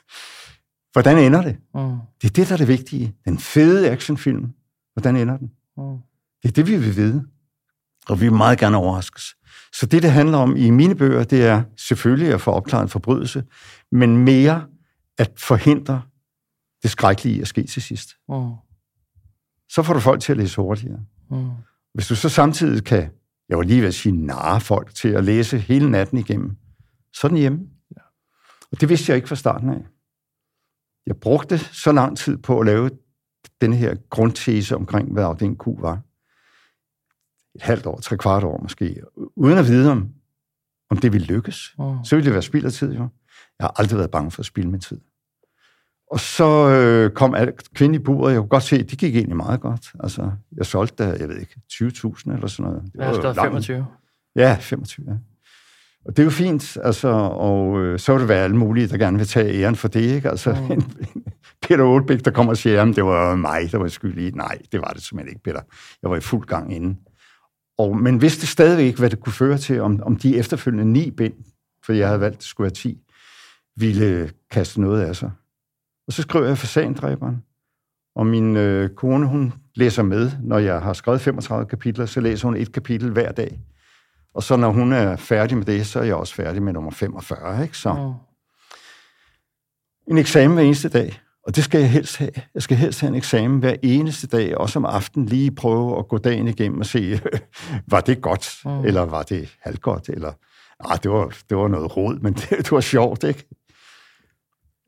hvordan ender det? Mm. Det er det, der er det vigtige. Den fede actionfilm, hvordan ender den? Mm. Det er det, vi vil vide. Og vi vil meget gerne overraskes. Så det, det handler om i mine bøger, det er selvfølgelig at få opklaret en forbrydelse, men mere at forhindre det skrækkelige at ske til sidst. Mm. Så får du folk til at læse hurtigere. Mm. Hvis du så samtidig kan, jeg vil lige vil sige, narre folk til at læse hele natten igennem, så er den hjemme. Ja. Og det vidste jeg ikke fra starten af. Jeg brugte så lang tid på at lave den her grundtese omkring, hvad afdeling Q var. Et halvt år, tre kvart år måske, uden at vide, om, om det ville lykkes. Mm. Så ville det være spild af tid, jo. Jeg har aldrig været bange for at spille min tid. Og så øh, kom kvinden i buret, jeg kunne godt se, at det gik egentlig meget godt. Altså, jeg solgte jeg ved ikke, 20.000 eller sådan noget. Det var ja, 25. Ja, 25, ja. Og det er jo fint, altså, og øh, så vil det være alle mulige, der gerne vil tage æren for det, ikke? Altså, mm. en, Peter Olbæk, der kommer og siger, at det var mig, der var skyld i. Nej, det var det simpelthen ikke, Peter. Jeg var i fuld gang inden. Og, men vidste stadigvæk, hvad det kunne føre til, om, om de efterfølgende ni bind, for jeg havde valgt, at det skulle være ti, ville kaste noget af sig. Og så skriver jeg fasandræberen. Og min øh, kone, hun læser med, når jeg har skrevet 35 kapitler, så læser hun et kapitel hver dag. Og så når hun er færdig med det, så er jeg også færdig med nummer 45, ikke? Så mm. en eksamen hver eneste dag. Og det skal jeg helst have. Jeg skal helst have en eksamen hver eneste dag, også om aftenen lige prøve at gå dagen igennem og se, var det godt, mm. eller var det halvgodt, eller nej, det var, det var noget rod, men det, det var sjovt, ikke?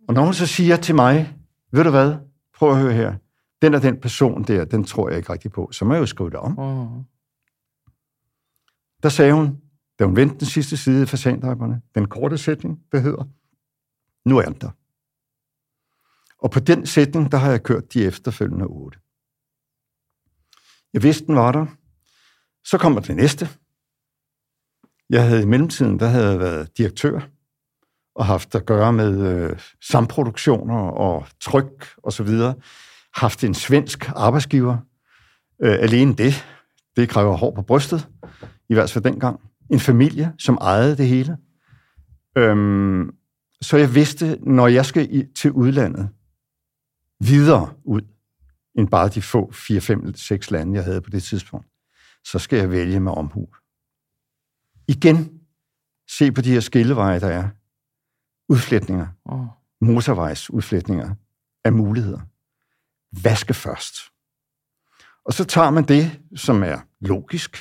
Og når hun så siger til mig, ved du hvad, prøv at høre her, den og den person der, den tror jeg ikke rigtig på, så må jeg jo skrive det om. Mm. Der sagde hun, da hun vendte den sidste side af fasandrapperne, den korte sætning, der hedder, nu er den der. Og på den sætning, der har jeg kørt de efterfølgende otte. Jeg vidste, den var der. Så kommer det næste. Jeg havde i mellemtiden, der havde jeg været direktør og haft at gøre med øh, samproduktioner og tryk og så videre. Haft en svensk arbejdsgiver. Øh, alene det, det kræver hår på brystet, i hvert fald dengang. En familie, som ejede det hele. Øhm, så jeg vidste, når jeg skal i, til udlandet, videre ud, end bare de få 4, 5, 6 lande, jeg havde på det tidspunkt, så skal jeg vælge med omhu. Igen, se på de her skilleveje, der er. Udflætninger, Mm. motorvejsudflætninger af muligheder. Hvad skal først? Og så tager man det, som er logisk,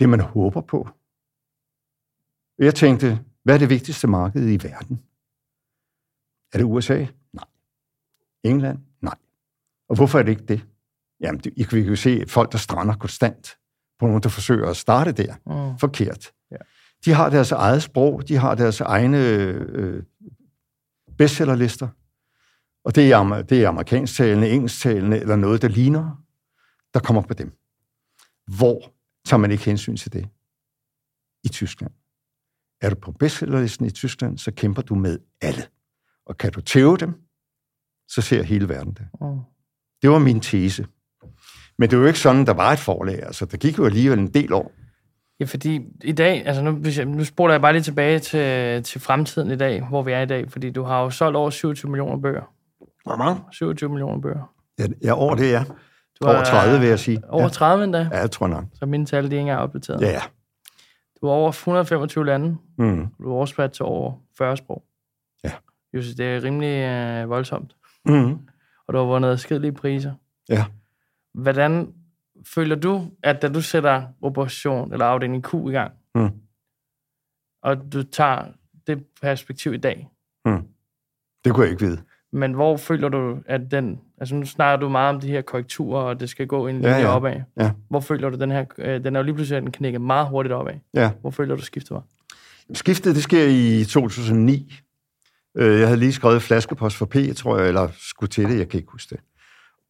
det man håber på. Jeg tænkte, hvad er det vigtigste marked i verden? Er det USA? Nej. England? Nej. Og hvorfor er det ikke det? Jamen, det, I kan jo se folk, der strander konstant på nogen, der forsøger at starte der. Mm. Forkert. Ja. De har deres eget sprog, de har deres egne øh, bestsellerlister. Og det er, det er amerikansktalende, engelsktalende eller noget, der ligner, der kommer på dem. Hvor tager man ikke hensyn til det? I Tyskland. Er du på bestsellerlisten i Tyskland, så kæmper du med alle. Og kan du tæve dem, så ser hele verden det. Mm. Det var min tese. Men det var jo ikke sådan, der var et forlag. Altså, der gik jo alligevel en del år. Ja, fordi i dag, altså nu, hvis jeg, nu spoler jeg bare lige tilbage til, til fremtiden i dag, hvor vi er i dag, fordi du har jo solgt over 27 millioner bøger. Hvor mange? 27 millioner bøger. Ja, ja over det, ja. Du Over er 30, vil jeg sige. Over Ja, 30 endda, ja jeg tror nok. så mine tal, de er ikke engang opdateret. Ja, ja. Du er over 125 lande, Mm. du er oversat til over 40 sprog. Ja. Jeg synes, det er rimelig øh, voldsomt. Mm. Og du har vundet adskillige priser. Ja. Hvordan føler du, at da du sætter operation eller afdeling Q i gang, Mm. og du tager det perspektiv i dag, Mm. Det kunne jeg ikke vide. Men hvor føler du, at den... Altså nu snakker du meget om de her korrekturer, og det skal gå en Ja, linje ja. opad. Ja. Hvor føler du, den her... Øh, den er jo lige pludselig den knækket meget hurtigt opad. Ja. Hvor føler du, skiftet var? Skiftet, det sker i 2009. Øh, Jeg havde lige skrevet flaskepost for P, tror jeg, eller skulle til det, jeg kan ikke huske det.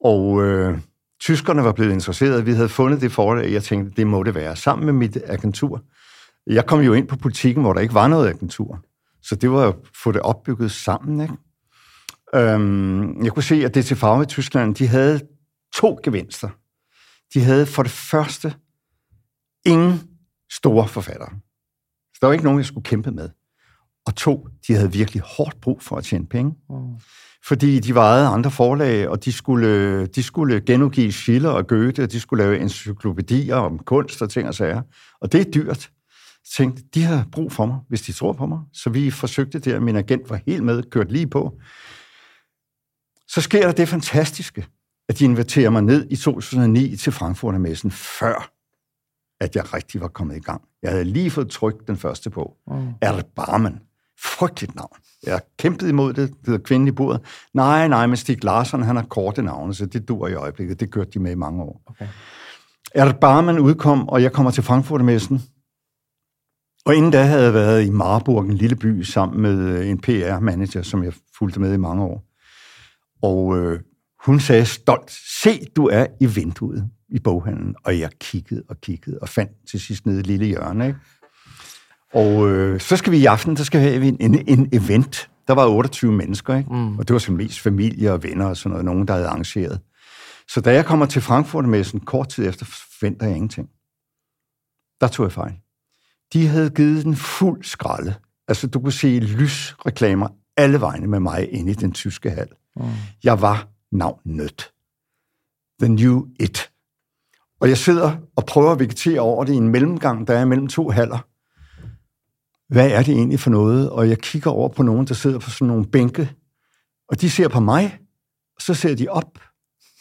Og øh, tyskerne var blevet interesseret. Vi havde fundet det forlag, jeg tænkte, det må det være. Sammen med mit agentur. Jeg kom jo ind på politikken, hvor der ikke var noget agentur. Så det var at få det opbygget sammen. Ikke? Øhm, jeg kunne se, at DTV i Tyskland, de havde to gevinster. De havde for det første ingen store forfattere. Så der var ikke nogen, jeg skulle kæmpe med. Og to, de havde virkelig hårdt brug for at tjene penge. Mm. Fordi de af andre forlag, og de skulle, de skulle genudgive Schiller og Goethe, og de skulle lave encyklopædier om kunst og ting og sager. Og det er dyrt. Jeg tænkte, de har brug for mig, hvis de tror på mig. Så vi forsøgte det, og min agent var helt med, kørt lige på. Så sker der det fantastiske, at de inviterer mig ned i 2009 til Frankfurtermessen, før at jeg rigtig var kommet i gang. Jeg havde lige fået trykt den første bog. Mm. Erdal Barmen. Frygteligt navn. Jeg kæmpede imod det. Det hedder Kvinden i bordet. Nej, nej, men Stig Larsson, han har korte navne, så det dur i øjeblikket. Det kørte de med i mange år. Okay. Erdal Barmen udkom, og jeg kommer til Frankfurtermessen. Og inden da havde jeg været i Marburg, en lille by, sammen med øh, en PR-manager, som jeg fulgte med i mange år. Og øh, hun sagde stolt, se, du er i vinduet i boghandlen. Og jeg kiggede og kiggede og fandt til sidst nede i lille hjørne. Ikke? Og øh, så skal vi i aften, der skal vi have en, en, en event. Der var 28 mennesker, ikke? Mm. og det var så mest familie og venner og sådan noget, nogen, der havde arrangeret. Så da jeg kommer til Frankfurtermessen kort tid efter, forventer jeg ingenting. Der tog jeg fejl. De havde givet den fuld skralde. Altså, du kunne se lysreklamer alle vegne med mig inde i den tyske hal. Mm. Jeg var navnet. The New It. Og jeg sidder og prøver at vegetere over det i en mellemgang, der er mellem to haller. Hvad er det egentlig for noget? Og jeg kigger over på nogen, der sidder på sådan nogle bænke, og de ser på mig, og så ser de op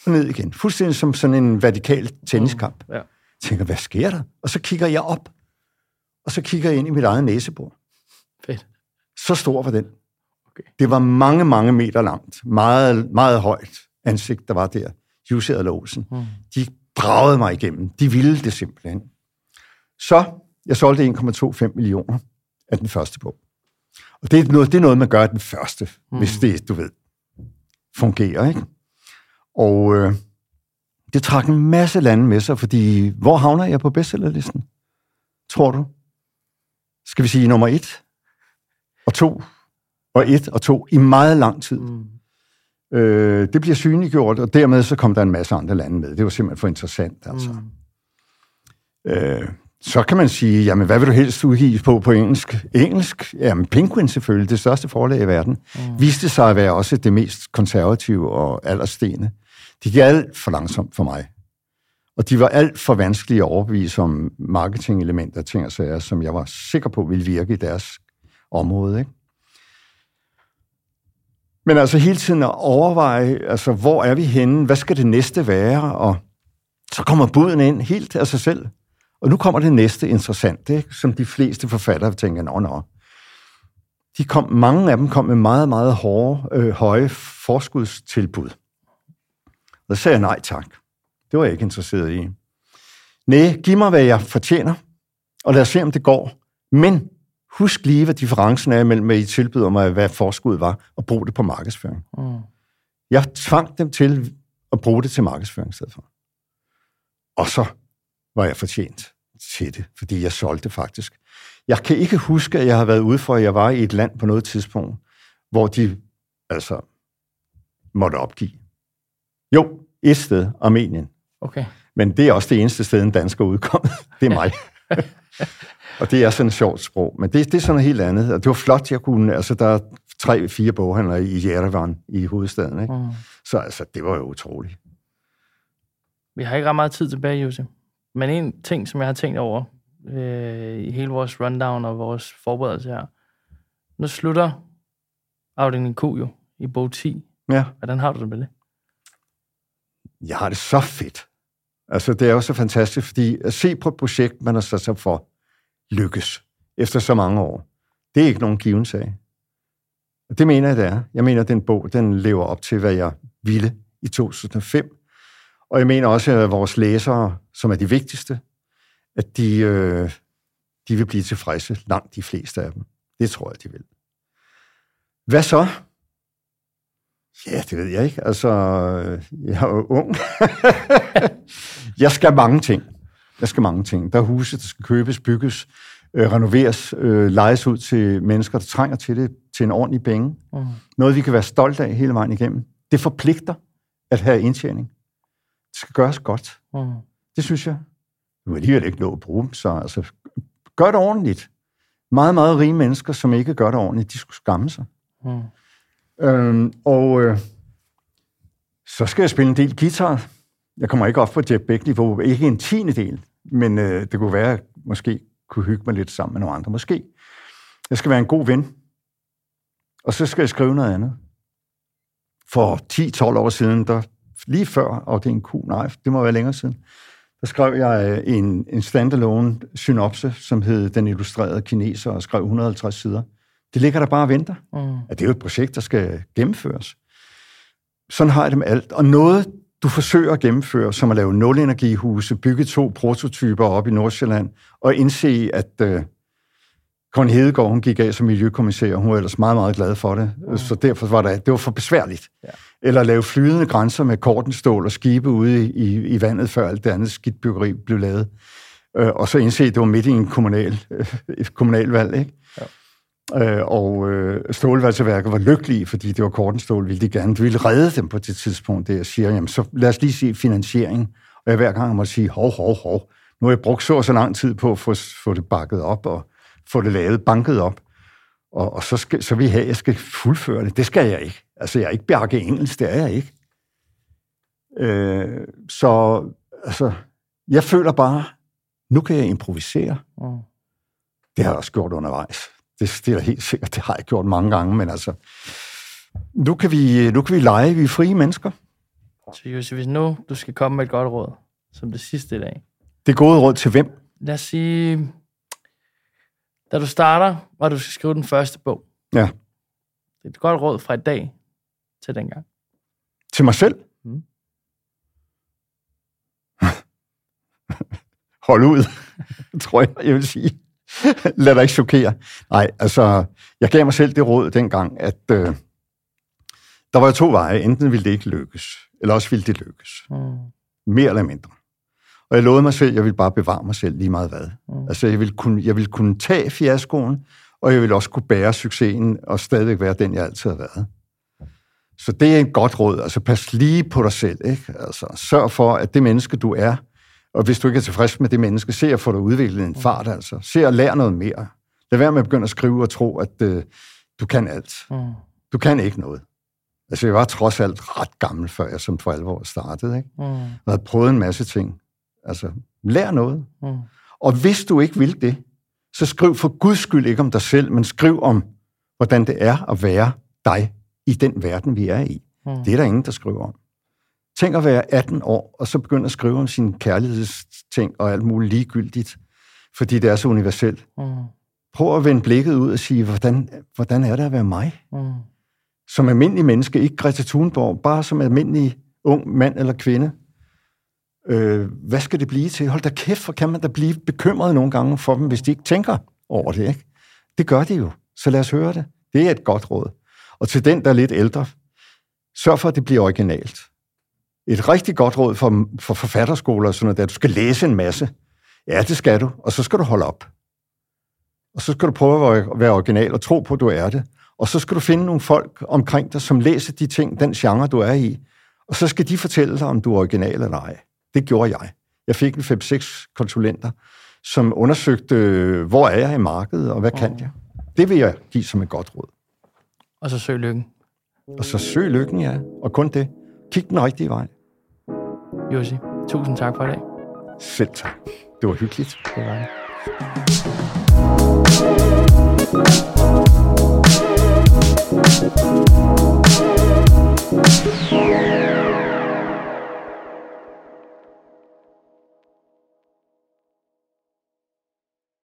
og ned igen. Fuldstændig som sådan en vertikal tenniskamp. Ja. Jeg tænker, hvad sker der? Og så kigger jeg op, og så kigger jeg ind i mit eget næsebord. Fedt. Så stor var den. Okay. Det var mange, mange meter langt. Meget, meget højt ansigt, der var der. Jussi Adler Olsen. Mm. De bragede mig igennem. De ville det simpelthen. Så jeg solgte 1,25 millioner af den første bog. Og det er noget, det er noget man gør af den første, mm. hvis det, du ved, fungerer. Ikke? Og øh, Det trak en masse lande med sig, fordi hvor havner jeg på bestsellerlisten? Tror du? Skal vi sige nummer et og to og et og to i meget lang tid. Mm. Øh, det bliver synliggjort, og dermed så kom der en masse andre lande med. Det var simpelthen for interessant, altså. Mm. Øh, så kan man sige, jamen hvad vil du helst udgive på på engelsk? Engelsk? Jamen Penguin selvfølgelig, det største forlag i verden, mm. viste sig at være også det mest konservative og allerstene. De gik alt for langsomt for mig. Og de var alt for vanskelige at overbevise om marketingelementer, ting og sager, som jeg var sikker på ville virke i deres område. Ikke? Men altså hele tiden at overveje, altså hvor er vi henne? Hvad skal det næste være? Og så kommer buden ind helt af sig selv. Og nu kommer det næste interessante, ikke? som de fleste forfattere tænker, nå, nå. De kom, mange af dem kom med meget, meget hårde, øh, høje forskudstilbud. Og så sagde jeg nej tak. Det var jeg ikke interesseret i. Nej, giv mig, hvad jeg fortjener, og lad os se, om det går. Men husk lige, hvad differencen er mellem, hvad I tilbyder mig, hvad forskuddet var, og brug det på markedsføring. Mm. Jeg tvang dem til at bruge det til markedsføring i stedet for. Og så var jeg fortjent til det, fordi jeg solgte faktisk. Jeg kan ikke huske, at jeg har været ude for, at jeg var i et land på noget tidspunkt, hvor de altså måtte opgive. Jo, et sted, Armenien. Okay. Men det er også det eneste sted, en dansker udkommet. Det er mig. Og det er sådan et sjovt sprog. Men det, det er sådan noget helt andet. Og det var flot, jeg kunne... Altså, der er tre, fire boghandlere i Jerevan i hovedstaden. Ikke? Mm. Så altså, det var jo utroligt. Vi har ikke ret meget tid tilbage, Jose. Men en ting, som jeg har tænkt over øh, i hele vores rundown og vores forberedelse her. Nu slutter afdelingen Q jo i bog 10. Ja. Hvordan har du det med det? Jeg har det så fedt. Altså, det er jo så fantastisk, fordi at se på et projekt, man har sat sig for, lykkes efter så mange år. Det er ikke nogen given sag. Det mener jeg, det er. Jeg mener, at den bog, den lever op til, hvad jeg ville i 2005. Og jeg mener også, at vores læsere, som er de vigtigste, at de, øh, de vil blive tilfredse, langt de fleste af dem. Det tror jeg, de vil. Hvad så? Ja, det ved jeg ikke. Altså, øh, jeg er jo ung. jeg skal mange ting. Jeg skal mange ting. Der er huse, der skal købes, bygges, øh, renoveres, øh, lejes ud til mennesker, der trænger til det, til en ordentlig penge. Mm. Noget, vi kan være stolte af hele vejen igennem. Det forpligter at have indtjening. Det skal gøres godt. Mm. Det synes jeg. Du vil alligevel ikke nå at bruge dem, så altså, gør det ordentligt. Meget, meget rige mennesker, som ikke gør det ordentligt, de skulle skamme sig. Mm. Øhm, og øh, så skal jeg spille en del guitar. Jeg kommer ikke op på Jeff Beck-niveau, ikke en tiende del, men øh, det kunne være, at jeg måske kunne hygge mig lidt sammen med nogle andre. Måske. Jeg skal være en god ven, og så skal jeg skrive noget andet. For 10-12 år siden, der, lige før afdelingen Q, nej, det må være længere siden, der skrev jeg øh, en, en standalone synopse, som hed Den illustrerede kineser, og skrev 150 sider. Det ligger der bare og venter. Mm. At det er jo et projekt, der skal gennemføres. Sådan har jeg det med alt. Og noget, du forsøger at gennemføre, som at lave nulenergihuse, bygge to prototyper op i Nordsjælland, og indse, at øh, Connie Hedegaard, hun gik af som miljøkommissær, og hun var ellers meget, meget glad for det. Mm. Så derfor var det, det var for besværligt. Ja. Eller lave flydende grænser med kortenstål og skibe ude i, i vandet, før alt det andet skidtbyggeri blev lavet. Øh, og så indse, at det var midt i en kommunal, øh, kommunalvalg, ikke? Øh, og øh, stålvalgseværket var lykkelige, fordi det var kortenstål, ville de gerne ville redde dem på det tidspunkt, det jeg siger, jamen så lad os lige se finansiering. Og jeg hver gang må sige, hov, hov, hov, nu har jeg brugt så så lang tid på at få, få det bakket op og få det lavet, banket op. Og, og så, skal, så vil jeg have, at jeg skal fuldføre det. Det skal jeg ikke. Altså, jeg er ikke bjarke engelsk, det er jeg ikke. Øh, så altså, jeg føler bare, nu kan jeg improvisere. Mm. Det har jeg også gjort undervejs. Det, det er helt sikkert, det har jeg gjort mange gange, men altså, nu kan vi, nu kan vi lege, vi er frie mennesker. Så Josef, hvis nu du skal komme med et godt råd, som det sidste i dag. Det gode råd til hvem? Lad os sige, da du starter, og du skal skrive den første bog. Ja. Det er et godt råd fra i dag til dengang. Til mig selv? Mm. Hold ud, tror jeg, jeg vil sige. Lad dig ikke chokere. Nej, altså, jeg gav mig selv det råd dengang, at øh, der var jo to veje. Enten ville det ikke lykkes, eller også ville det lykkes. Mm. Mere eller mindre. Og jeg lovede mig selv, at jeg ville bare bevare mig selv lige meget hvad. Mm. Altså, jeg ville, kunne, jeg ville kunne tage fiaskoen, og jeg ville også kunne bære succesen, og stadigvæk være den, jeg altid har været. Så det er et godt råd. Altså, pas lige på dig selv. Ikke? Altså, sørg for, at det menneske, du er, og hvis du ikke er tilfreds med det menneske, se at få dig udviklet en fart. Altså. Se at lære noget mere. Lad være med at begynde at skrive og tro, at øh, du kan alt. Mm. Du kan ikke noget. Altså, jeg var trods alt ret gammel, før jeg som for alvor startede. Ikke? Mm. Jeg havde prøvet en masse ting. Altså, lær noget. Mm. Og hvis du ikke vil det, så skriv for guds skyld ikke om dig selv, men skriv om, hvordan det er at være dig i den verden, vi er i. Mm. Det er der ingen, der skriver om. Tænk at være 18 år, og så begynde at skrive om sine kærlighedsting og alt muligt ligegyldigt, fordi det er så universelt. Mm. Prøv at vende blikket ud og sige, hvordan, hvordan er det at være mig? Mm. Som almindelig menneske, ikke Greta Thunborg, bare som almindelig ung mand eller kvinde. Øh, hvad skal det blive til? Hold da kæft, for kan man da blive bekymret nogle gange for dem, hvis de ikke tænker over det, ikke? Det gør de jo, så lad os høre det. Det er et godt råd. Og til den, der er lidt ældre, sørg for, at det bliver originalt. Et rigtig godt råd for, for forfatterskoler sådan noget, at du skal læse en masse. Ja, det skal du, og så skal du holde op. Og så skal du prøve at være original og tro på, at du er det. Og så skal du finde nogle folk omkring dig, som læser de ting, den genre, du er i. Og så skal de fortælle dig, om du er original eller ej. Det gjorde jeg. Jeg fik en 5-6 konsulenter, som undersøgte, hvor er jeg i markedet, og hvad kan jeg. Det vil jeg give som et godt råd. Og så søg lykken. Og så søg lykken, ja. Og kun det. Kig den rigtige vej. Josi, tusind tak for i dag. Selv tak. Det var hyggeligt. Det var det.